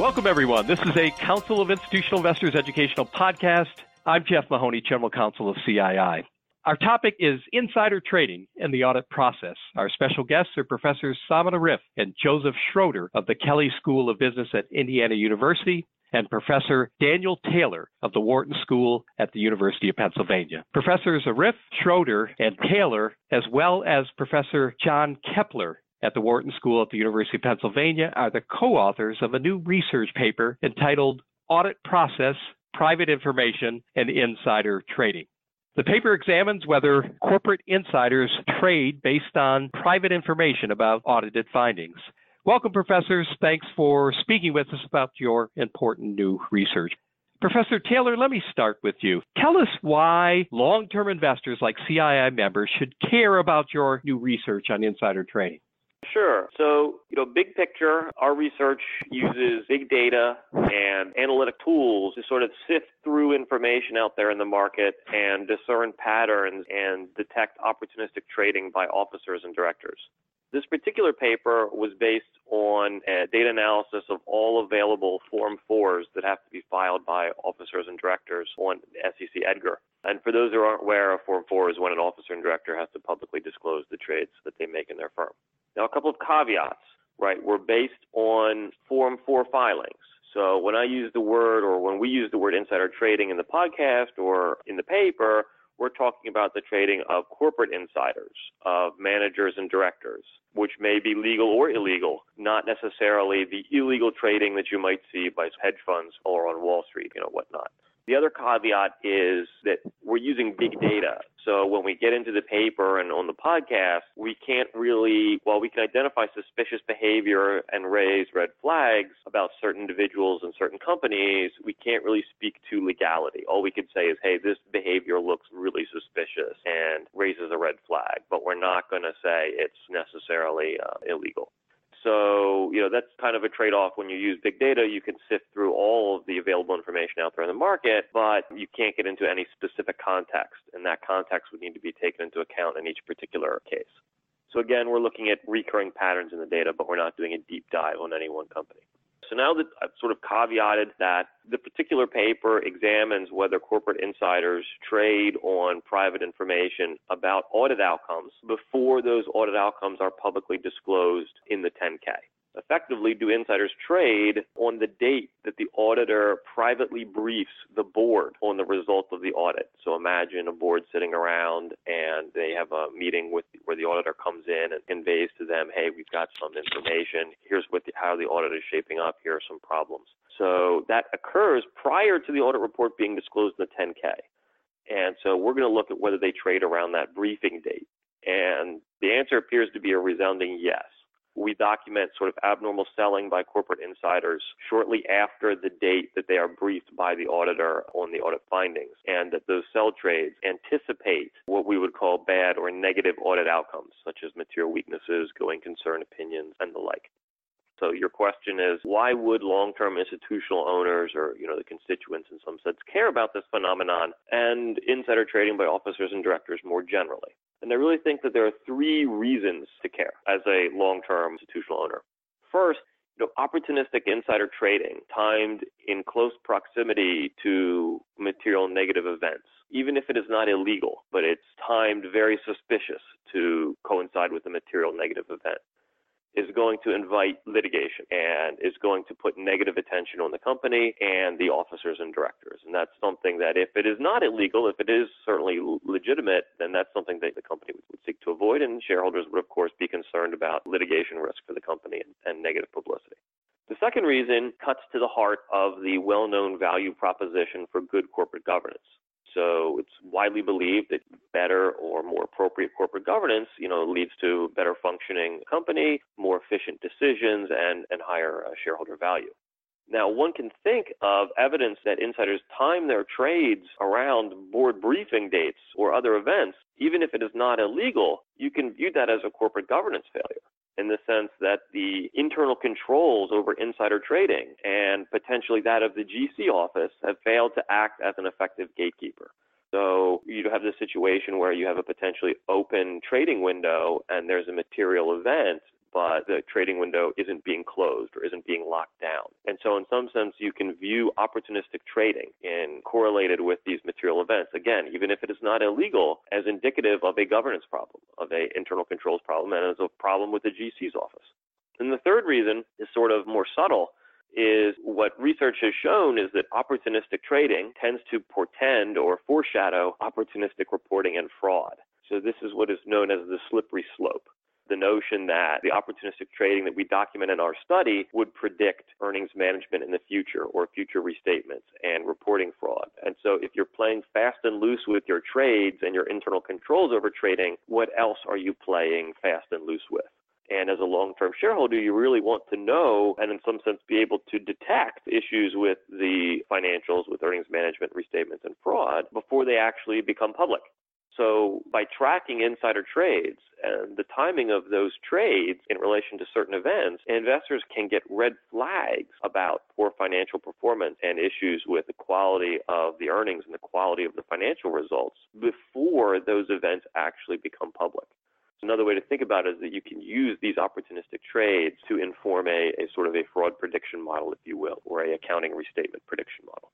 Welcome, everyone. This is a Council of Institutional Investors educational podcast. I'm Jeff Mahoney, General Counsel of CII. Our topic is insider trading and the audit process. Our special guests are Professors Salman Arif and Joseph Schroeder of the Kelley School of Business at Indiana University and Professor Daniel Taylor of the Wharton School at the University of Pennsylvania. Professors Arif, Schroeder, and Taylor, as well as Professor John Kepler at the Wharton School at the University of Pennsylvania are the co-authors of a new research paper entitled Audit Process, Private Information, and Insider Trading. The paper examines whether corporate insiders trade based on private information about audited findings. Welcome, professors. Thanks for speaking with us about your important new research. Professor Taylor, let me start with you. Tell us why long term investors like CII members should care about your new research on insider trading. Sure. So, you know, big picture, our research uses big data and analytic tools to sort of sift through information out there in the market and discern patterns and detect opportunistic trading by officers and directors. This particular paper was based on uh, data analysis of all available Form 4s that have to be filed by officers and directors on SEC Edgar. And for those who aren't aware, a Form 4 is when an officer and director has to publicly disclose the trades that they make in their firm. Now, a couple of caveats, right? We're based on Form 4 filings. So when I use the word or when we use the word insider trading in the podcast or in the paper, we're talking about the trading of corporate insiders, of managers and directors, which may be legal or illegal, not necessarily the illegal trading that you might see by hedge funds or on Wall Street, you know, whatnot. The other caveat is that we're using big data. So when we get into the paper and on the podcast, we can't really, while we can identify suspicious behavior and raise red flags about certain individuals and certain companies, we can't really speak to legality. All we can say is, hey, this behavior looks really suspicious and raises a red flag, but we're not going to say it's necessarily uh, illegal. So, you know, that's kind of a trade off when you use big data. You can sift through all of the available information out there in the market, but you can't get into any specific context. And that context would need to be taken into account in each particular case. So, again, we're looking at recurring patterns in the data, but we're not doing a deep dive on any one company. So now that I've sort of caveated that the particular paper examines whether corporate insiders trade on private information about audit outcomes before those audit outcomes are publicly disclosed in the 10K. Effectively, do insiders trade on the date that the auditor privately briefs the board on the result of the audit? So imagine a board sitting around and they have a meeting with where the auditor comes in and conveys to them, "Hey, we've got some information. Here's what the, how the audit is shaping up. Here are some problems." So that occurs prior to the audit report being disclosed in the 10K. And so we're going to look at whether they trade around that briefing date. And the answer appears to be a resounding yes we document sort of abnormal selling by corporate insiders shortly after the date that they are briefed by the auditor on the audit findings, and that those sell trades anticipate what we would call bad or negative audit outcomes, such as material weaknesses, going concern opinions, and the like. So your question is, why would long-term institutional owners or, you know, the constituents in some sense care about this phenomenon and insider trading by officers and directors more generally? And I really think that there are three reasons to care as a long-term institutional owner. First, you know, opportunistic insider trading timed in close proximity to material negative events, even if it is not illegal, but it's timed very suspicious to coincide with a material negative event is going to invite litigation and is going to put negative attention on the company and the officers and directors. And that's something that if it is not illegal, if it is certainly legitimate, then that's something that the company would seek to avoid. And shareholders would, of course, be concerned about litigation risk for the company and, and negative publicity. The second reason cuts to the heart of the well known value proposition for good corporate governance. So it's widely believed that better or more appropriate corporate governance, you know, leads to better functioning company, more efficient decisions, and, and higher uh, shareholder value. Now, one can think of evidence that insiders time their trades around board briefing dates or other events, even if it is not illegal, you can view that as a corporate governance failure in the sense that the internal controls over insider trading and potentially that of the GC office have failed to act as an effective gatekeeper. So you have this situation where you have a potentially open trading window and there's a material event, but the trading window isn't being closed or isn't being locked down. And so, in some sense, you can view opportunistic trading in correlated with these material events, again, even if it is not illegal, as indicative of a governance problem, of a internal controls problem, and as a problem with the GC's office. And the third reason is sort of more subtle is what research has shown is that opportunistic trading tends to portend or foreshadow opportunistic reporting and fraud. So this is what is known as the slippery slope. The notion that the opportunistic trading that we document in our study would predict earnings management in the future or future restatements and reporting fraud. And so if you're playing fast and loose with your trades and your internal controls over trading, what else are you playing fast and loose with? And as a long term shareholder, you really want to know and, in some sense, be able to detect issues with the financials, with earnings management, restatements, and fraud before they actually become public. So, by tracking insider trades and the timing of those trades in relation to certain events, investors can get red flags about poor financial performance and issues with the quality of the earnings and the quality of the financial results before those events actually become public. Another way to think about it is that you can use these opportunistic trades to inform a, a sort of a fraud prediction model, if you will, or a accounting restatement prediction model.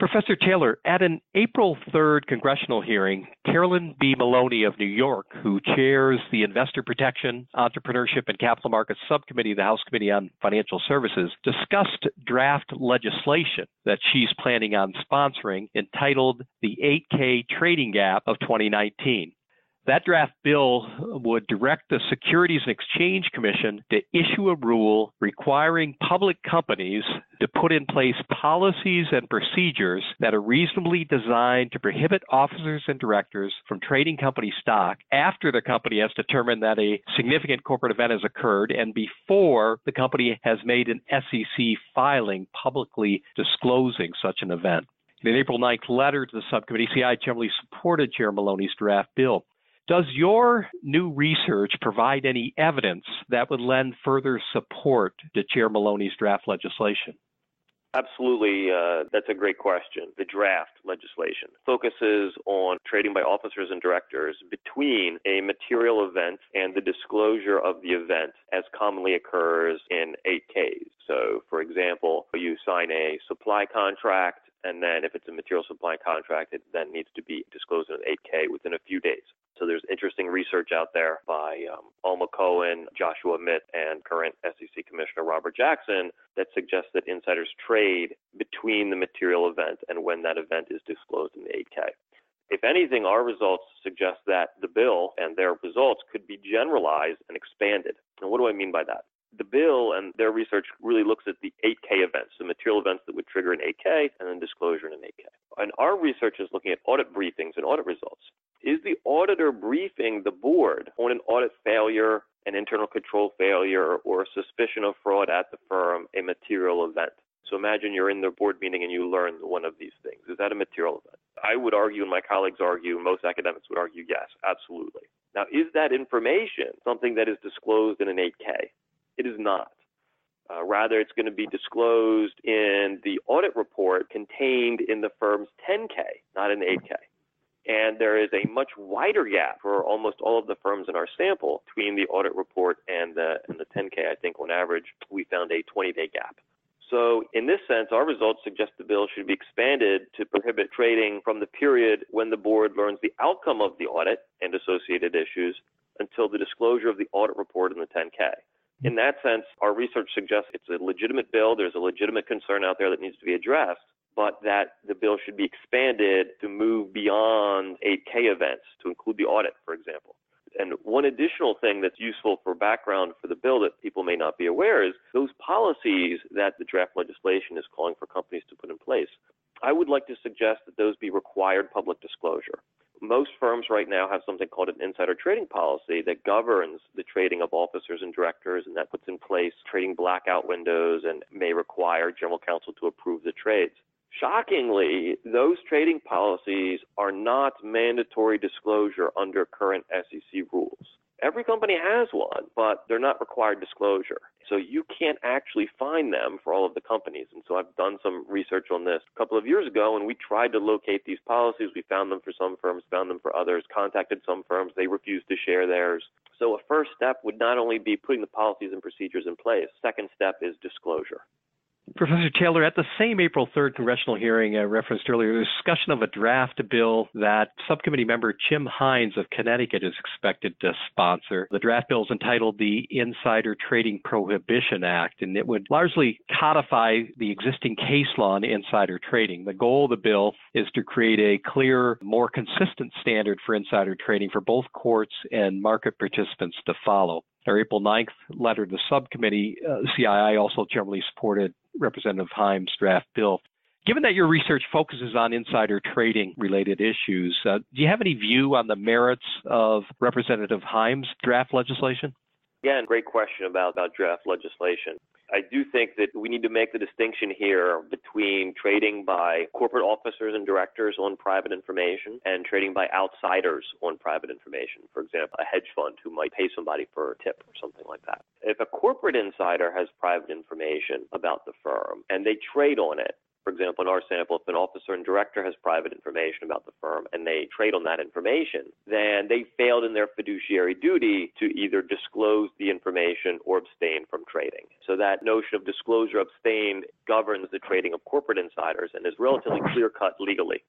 Professor Taylor, at an April 3rd congressional hearing, Carolyn B. Maloney of New York, who chairs the Investor Protection, Entrepreneurship, and Capital Markets Subcommittee of the House Committee on Financial Services, discussed draft legislation that she's planning on sponsoring entitled the 8K Trading Gap of 2019. That draft bill would direct the Securities and Exchange Commission to issue a rule requiring public companies to put in place policies and procedures that are reasonably designed to prohibit officers and directors from trading company stock after the company has determined that a significant corporate event has occurred and before the company has made an SEC filing publicly disclosing such an event. In an April 9th letter to the subcommittee, CI generally supported Chair Maloney's draft bill. Does your new research provide any evidence that would lend further support to Chair Maloney's draft legislation? Absolutely. Uh, that's a great question. The draft legislation focuses on trading by officers and directors between a material event and the disclosure of the event as commonly occurs in 8Ks. So, for example, you sign a supply contract, and then if it's a material supply contract, it then needs to be disclosed in an 8K within a few days. So there's interesting research out there by um, Alma Cohen, Joshua Mitts, and current SEC Commissioner Robert Jackson that suggests that insiders trade between the material event and when that event is disclosed in the 8K. If anything, our results suggest that the bill and their results could be generalized and expanded. And what do I mean by that? The bill and their research really looks at the 8K events, the material events that would trigger an 8K and then disclosure in an 8K. And our research is looking at audit briefings and audit results. Is the auditor briefing the board on an audit failure, an internal control failure, or a suspicion of fraud at the firm a material event? So imagine you're in the board meeting and you learn one of these things. Is that a material event? I would argue, and my colleagues argue, most academics would argue, yes, absolutely. Now, is that information something that is disclosed in an 8K? It is not. Uh, rather, it's going to be disclosed in the audit report contained in the firm's 10K, not in the 8K. And there is a much wider gap for almost all of the firms in our sample between the audit report and the, and the 10K. I think on average, we found a 20 day gap. So, in this sense, our results suggest the bill should be expanded to prohibit trading from the period when the board learns the outcome of the audit and associated issues until the disclosure of the audit report in the 10K. In that sense, our research suggests it's a legitimate bill. There's a legitimate concern out there that needs to be addressed but that the bill should be expanded to move beyond 8K events to include the audit, for example. And one additional thing that's useful for background for the bill that people may not be aware is those policies that the draft legislation is calling for companies to put in place. I would like to suggest that those be required public disclosure. Most firms right now have something called an insider trading policy that governs the trading of officers and directors, and that puts in place trading blackout windows and may require general counsel to approve the trades. Shockingly, those trading policies are not mandatory disclosure under current SEC rules. Every company has one, but they're not required disclosure. So you can't actually find them for all of the companies. And so I've done some research on this a couple of years ago, and we tried to locate these policies. We found them for some firms, found them for others, contacted some firms. They refused to share theirs. So a first step would not only be putting the policies and procedures in place, second step is disclosure. Professor Taylor, at the same April 3rd congressional hearing I referenced earlier, a discussion of a draft bill that subcommittee member Jim Himes of Connecticut is expected to sponsor. The draft bill is entitled the Insider Trading Prohibition Act, and it would largely codify the existing case law on insider trading. The goal of the bill is to create a clear, more consistent standard for insider trading for both courts and market participants to follow. Our April 9th letter to the subcommittee, uh, CII also generally supported Representative Himes' draft bill. Given that your research focuses on insider trading related issues, uh, do you have any view on the merits of Representative Himes' draft legislation? Again, great question about, about draft legislation. I do think that we need to make the distinction here between trading by corporate officers and directors on private information and trading by outsiders on private information. For example, a hedge fund who might pay somebody for a tip or something like that. If a corporate insider has private information about the firm and they trade on it, for example, in our sample, if an officer and director has private information about the firm and they trade on that information, then they failed in their fiduciary duty to either disclose the information or abstain from trading. So that notion of disclosure abstain governs the trading of corporate insiders and is relatively clear cut legally.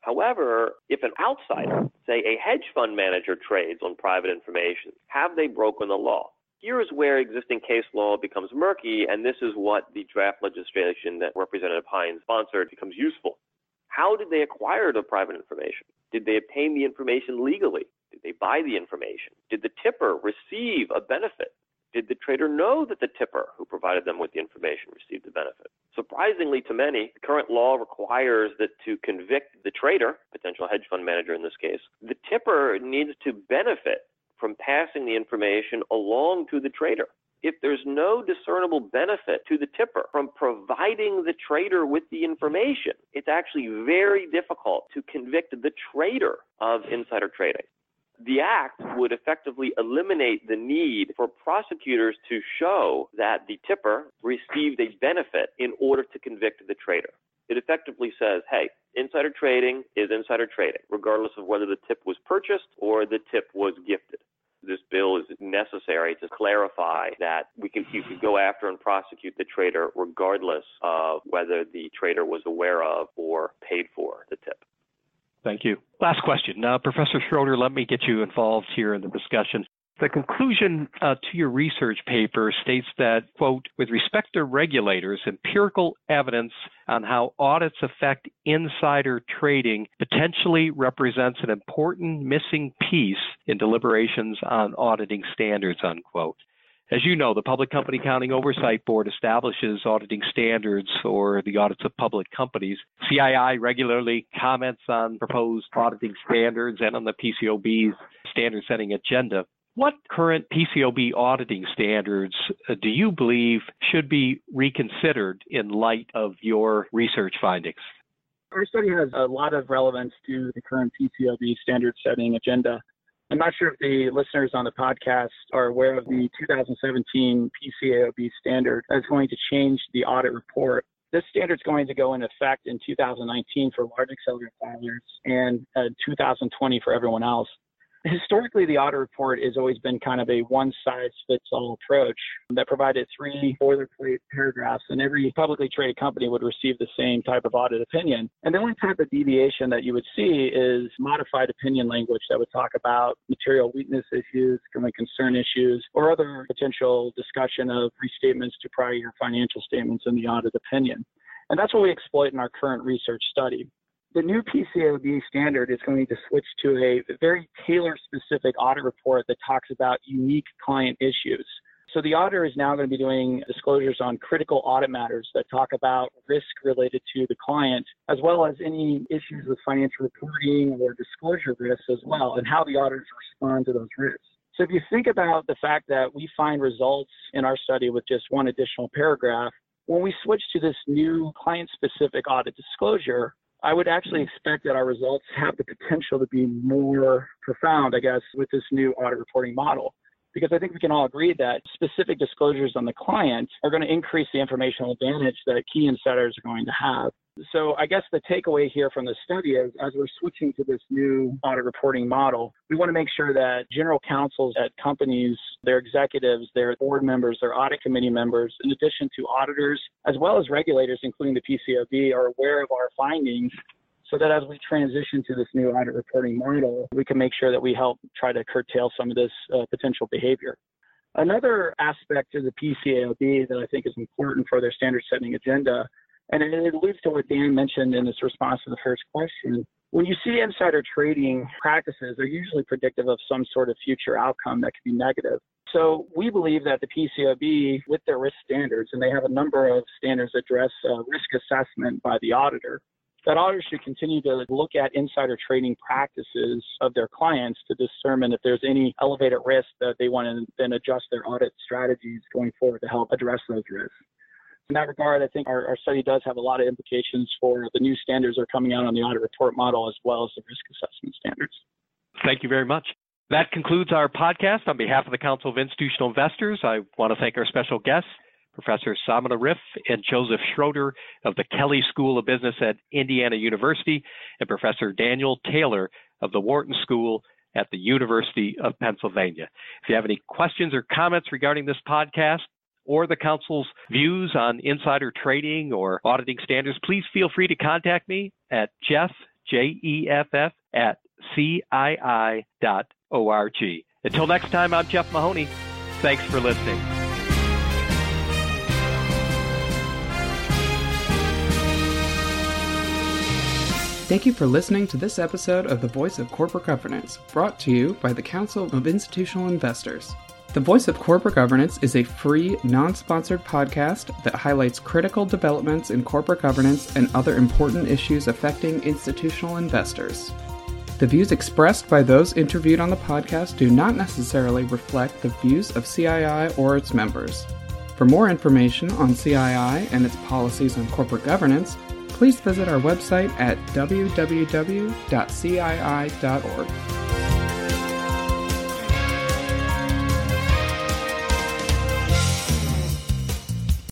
However, if an outsider, say a hedge fund manager, trades on private information, have they broken the law? Here's where existing case law becomes murky, and this is what the draft legislation that Representative Himes sponsored becomes useful. How did they acquire the private information? Did they obtain the information legally? Did they buy the information? Did the tipper receive a benefit? Did the trader know that the tipper who provided them with the information received the benefit? Surprisingly to many, current law requires that to convict the trader, potential hedge fund manager in this case, the tipper needs to benefit from passing the information along to the trader. If there's no discernible benefit to the tipper from providing the trader with the information, it's actually very difficult to convict the trader of insider trading. The act would effectively eliminate the need for prosecutors to show that the tipper received a benefit in order to convict the trader. It effectively says, hey, insider trading is insider trading, regardless of whether the tip was purchased or the tip was gifted this bill is necessary to clarify that we can you can go after and prosecute the trader regardless of whether the trader was aware of or paid for the tip. Thank you. Last question. Uh, Professor Schroeder, let me get you involved here in the discussion. The conclusion uh, to your research paper states that, quote, with respect to regulators, empirical evidence on how audits affect insider trading potentially represents an important missing piece in deliberations on auditing standards, unquote. As you know, the Public Company Accounting Oversight Board establishes auditing standards for the audits of public companies. CII regularly comments on proposed auditing standards and on the PCAOB's standard setting agenda. What current PCAOB auditing standards uh, do you believe should be reconsidered in light of your research findings? Our study has a lot of relevance to the current PCAOB standard setting agenda. I'm not sure if the listeners on the podcast are aware of the 2017 PCAOB standard that's going to change the audit report. This standard is going to go into effect in 2019 for large accelerator filers and uh, 2020 for everyone else historically, the audit report has always been kind of a one size fits all approach that provided three boilerplate paragraphs, and every publicly traded company would receive the same type of audit opinion. And the only type of deviation that you would see is modified opinion language that would talk about material weakness issues, going concern issues, or other potential discussion of restatements to prior year financial statements in the audit opinion. And that's what we exploit in our current research study the new PCAOB standard is going to switch to a very tailor specific audit report that talks about unique client issues. So the auditor is now going to be doing disclosures on critical audit matters that talk about risk related to the client, as well as any issues with financial reporting or disclosure risks as well, and how the auditors respond to those risks. So if you think about the fact that we find results in our study with just one additional paragraph, when we switch to this new client specific audit disclosure, I would actually expect that our results have the potential to be more profound, I guess, with this new audit reporting model. Because I think we can all agree that specific disclosures on the client are going to increase the informational advantage that key insiders are going to have. So I guess the takeaway here from the study is as we're switching to this new audit reporting model, we want to make sure that general counsels at companies, their executives, their board members, their audit committee members, in addition to auditors, as well as regulators, including the PCAOB, are aware of our findings so that as we transition to this new audit reporting model, we can make sure that we help try to curtail some of this uh, potential behavior. Another aspect of the PCAOB that I think is important for their standard setting agenda and it alludes to what Dan mentioned in his response to the first question. When you see insider trading practices, they're usually predictive of some sort of future outcome that could be negative. So we believe that the PCOB, with their risk standards, and they have a number of standards that address uh, risk assessment by the auditor, that auditors should continue to look at insider trading practices of their clients to determine if there's any elevated risk that they want to then adjust their audit strategies going forward to help address those risks in that regard, I think our, our, study does have a lot of implications for the new standards that are coming out on the audit report model as well as the risk assessment standards. Thank you very much. That concludes our podcast. On behalf of the Council of Institutional Investors, I want to thank our special guests, Professor Samina Arif and Joseph Schroeder of the Kelley School of Business at Indiana University, and Professor Daniel Taylor of the Wharton School at the University of Pennsylvania. If you have any questions or comments regarding this podcast, or the Council's views on insider trading or auditing standards, please feel free to contact me at Jeff, J E F F, at CII.org. Until next time, I'm Jeff Mahoney. Thanks for listening. Thank you for listening to this episode of The Voice of Corporate Governance, brought to you by the Council of Institutional Investors. The Voice of Corporate Governance is a free, non sponsored podcast that highlights critical developments in corporate governance and other important issues affecting institutional investors. The views expressed by those interviewed on the podcast do not necessarily reflect the views of CII or its members. For more information on CII and its policies on corporate governance, please visit our website at www.cii.org.